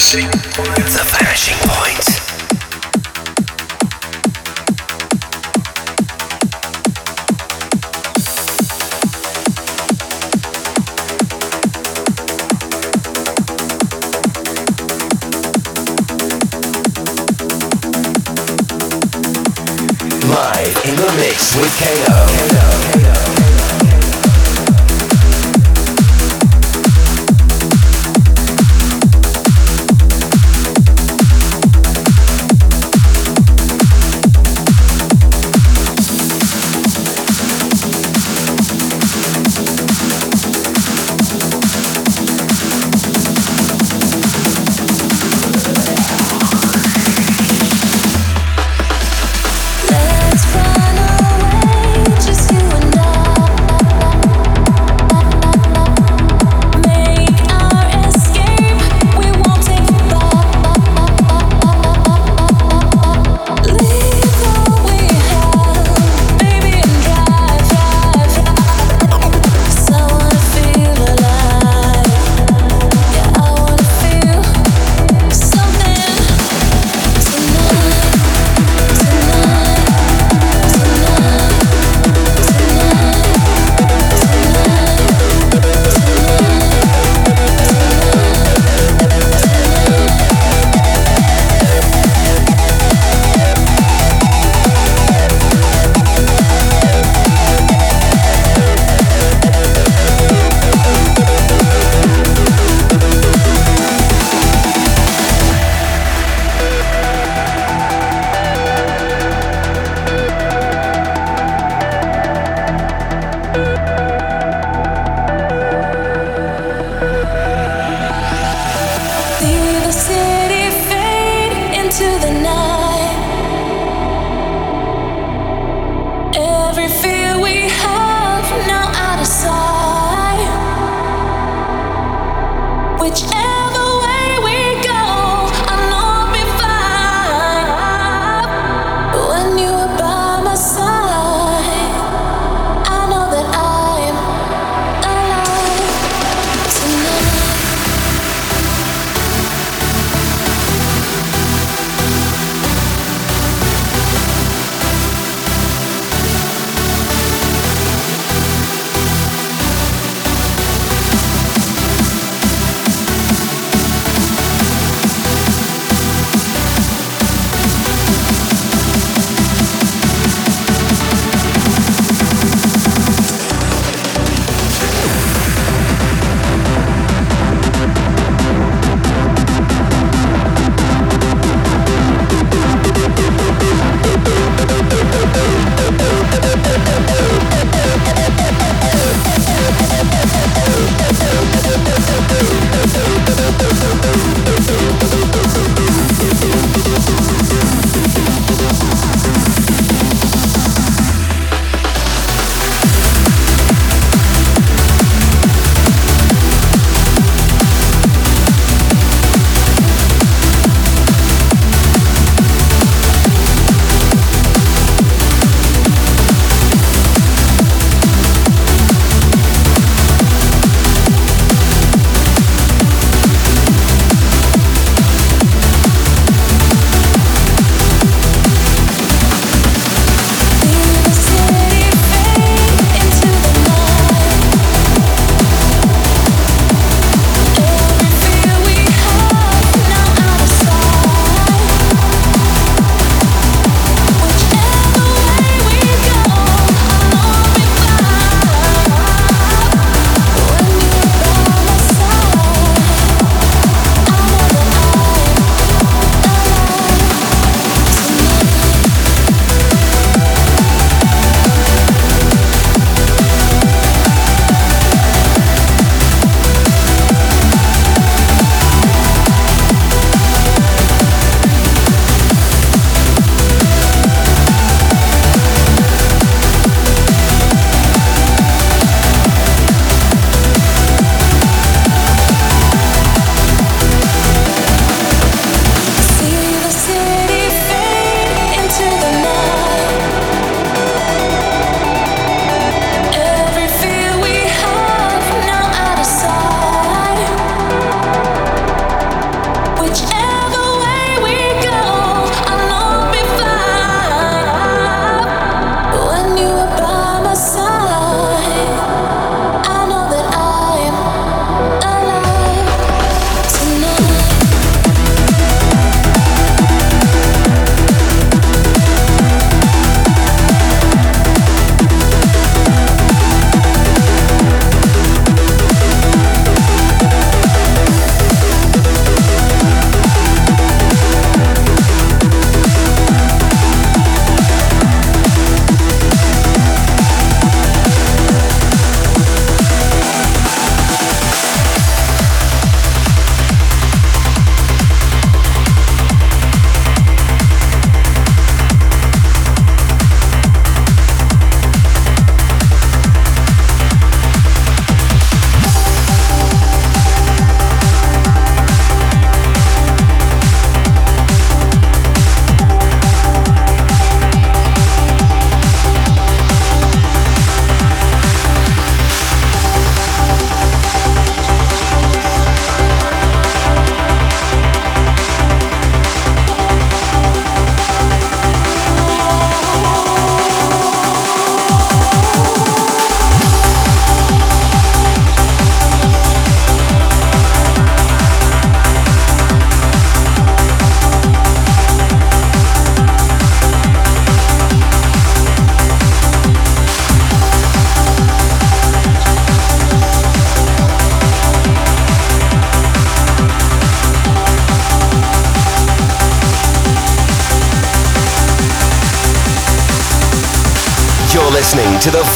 The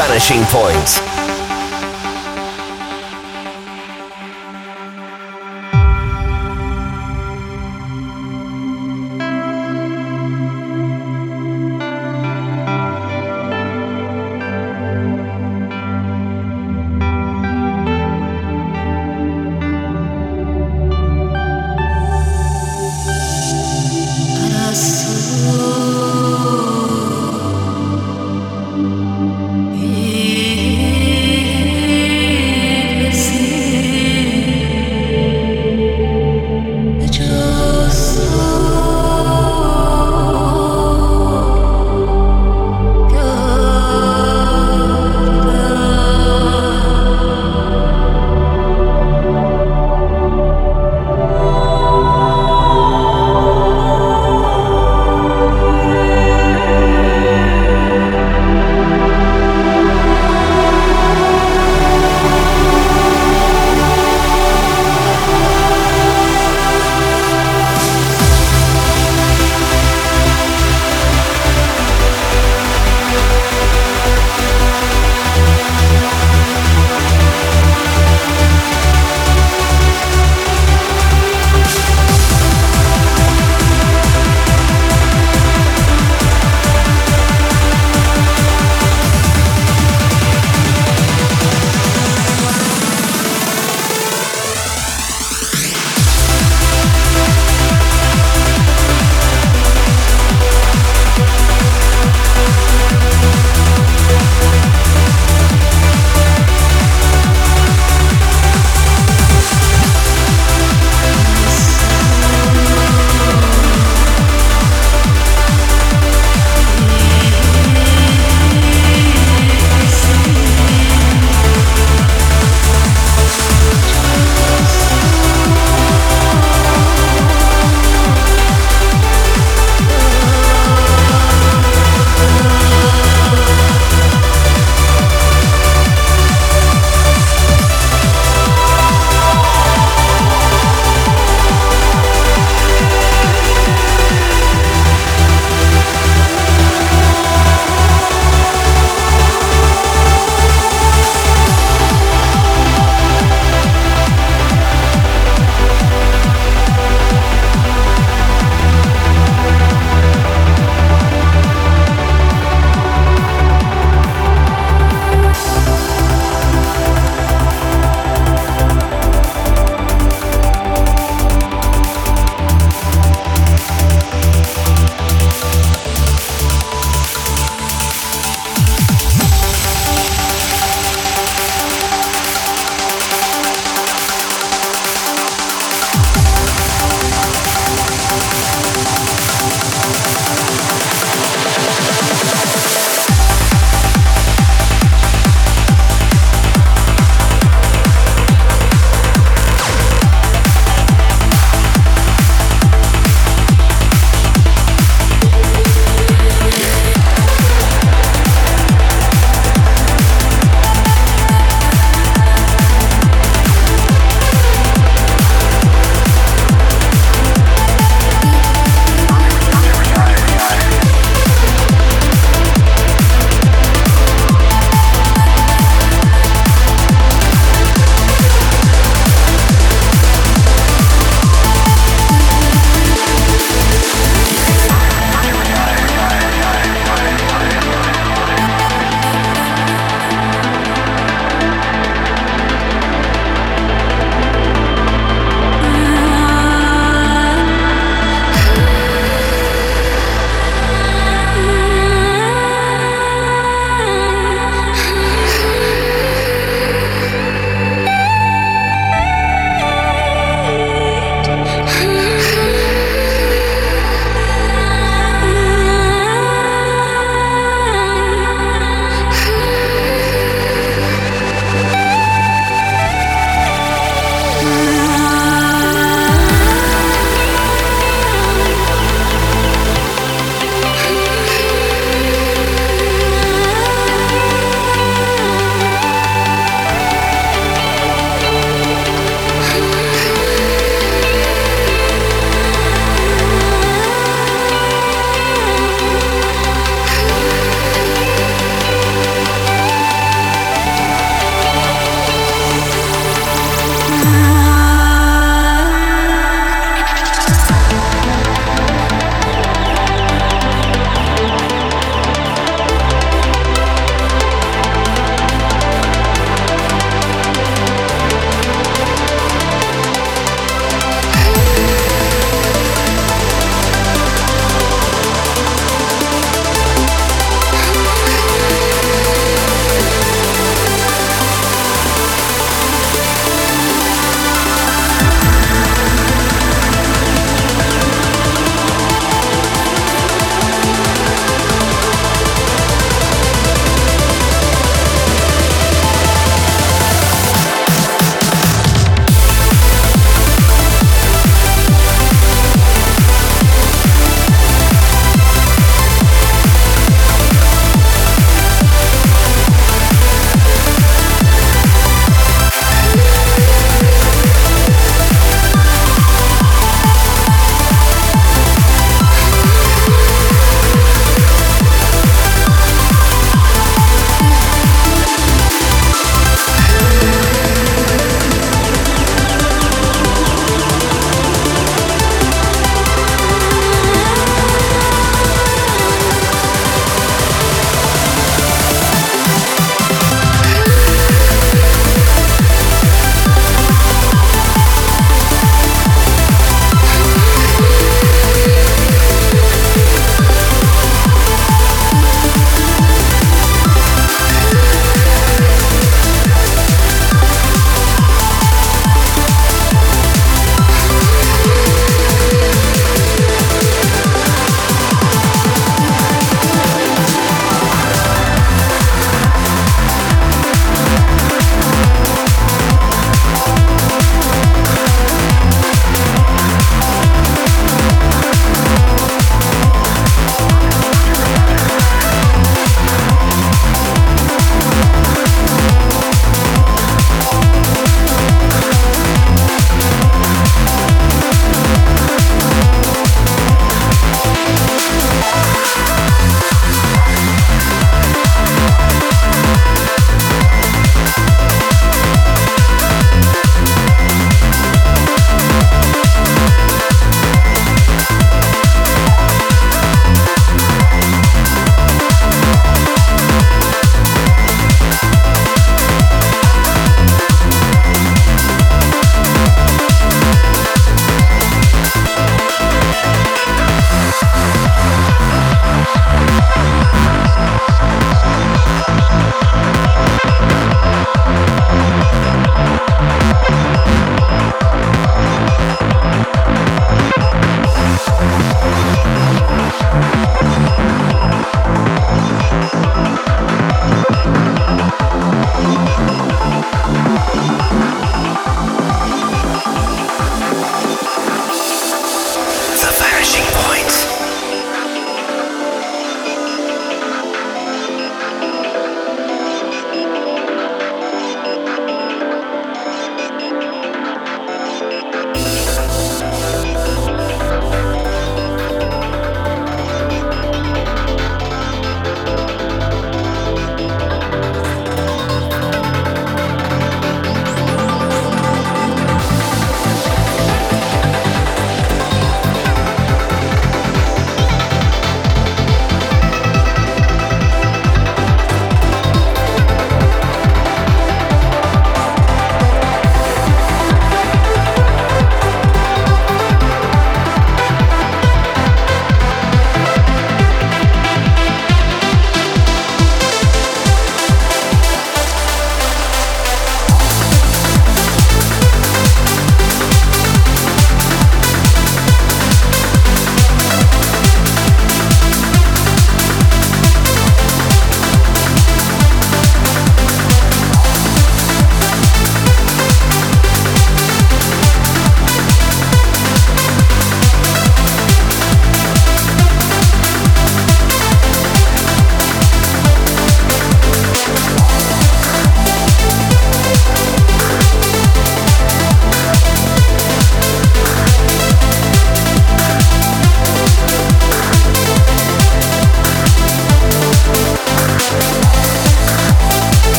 Vanishing Point.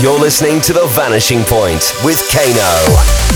You're listening to The Vanishing Point with Kano.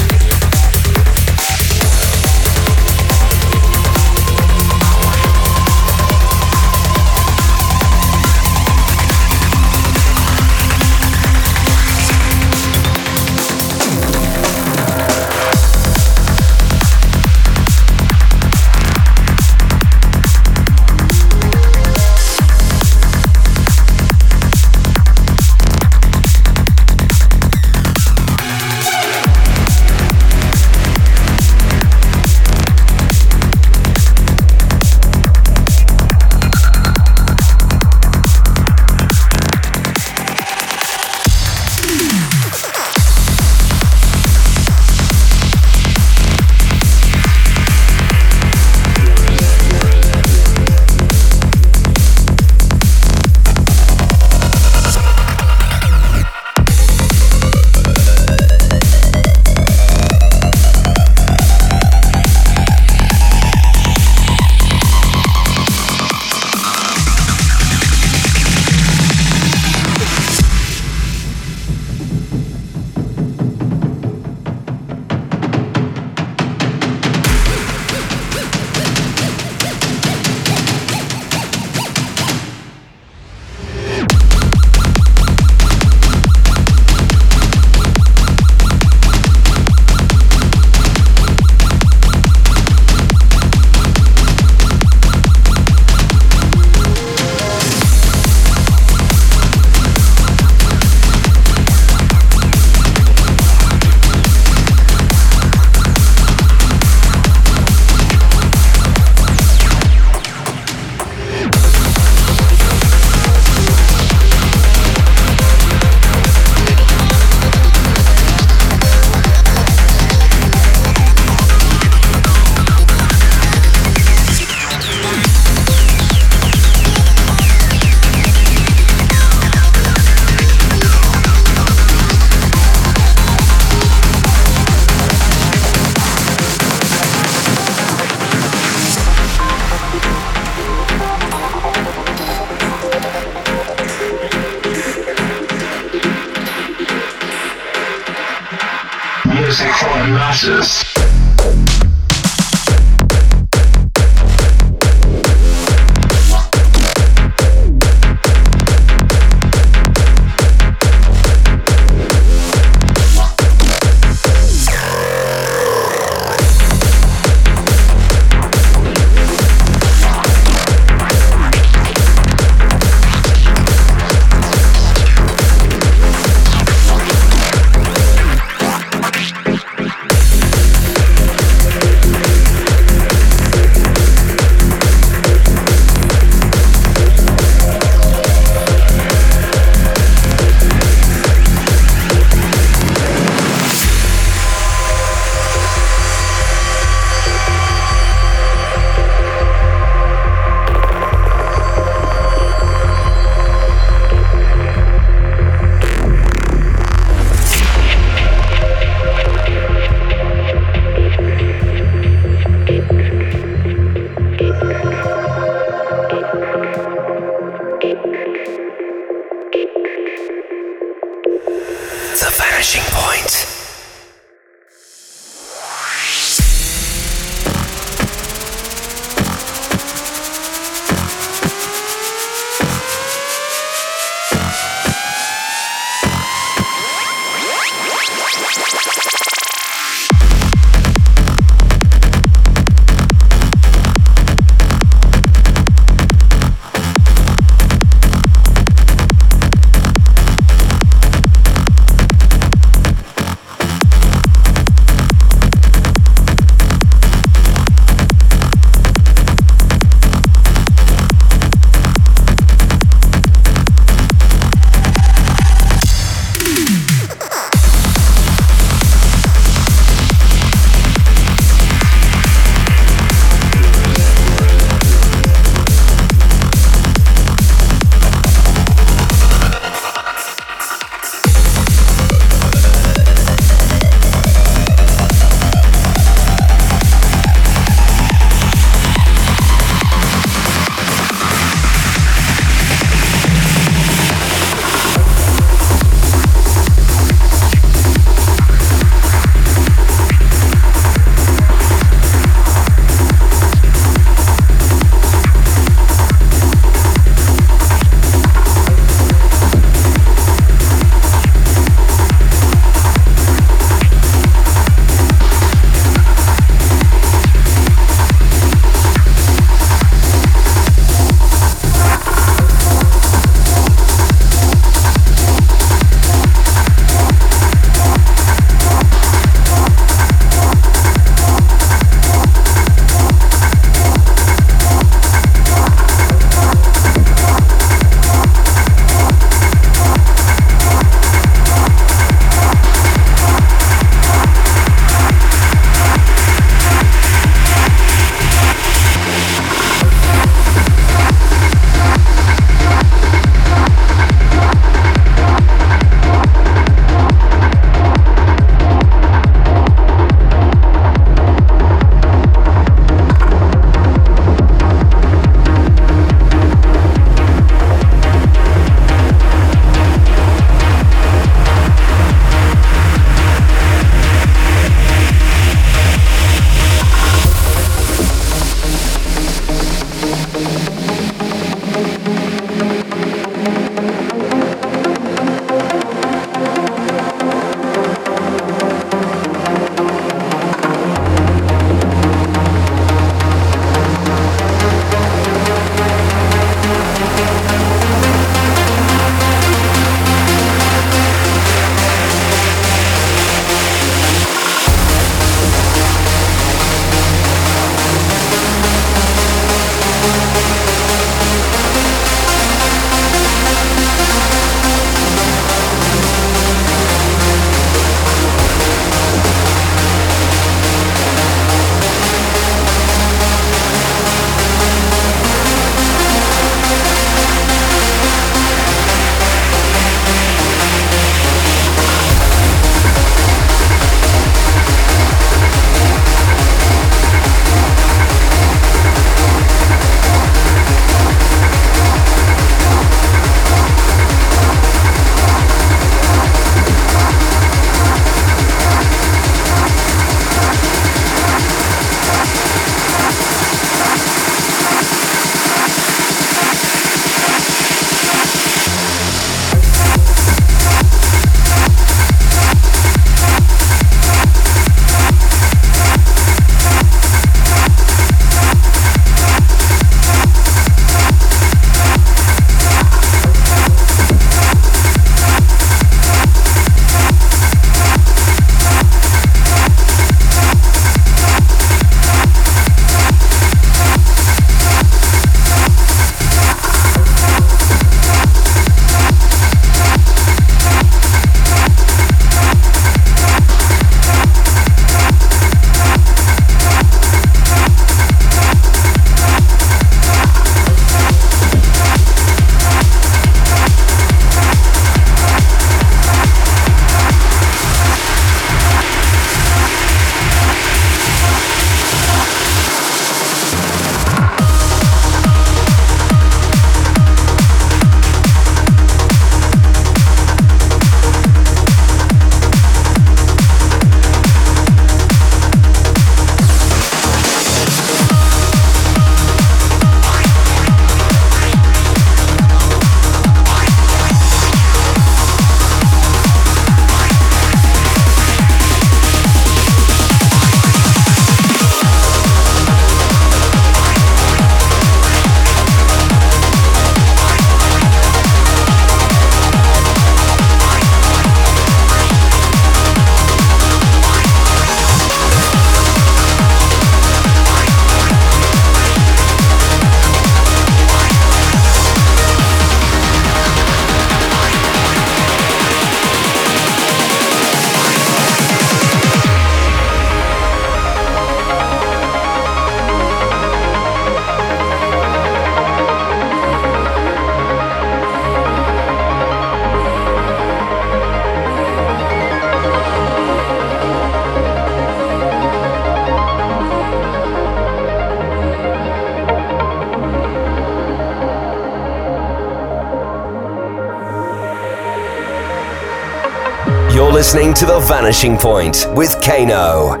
To The Vanishing Point with Kano.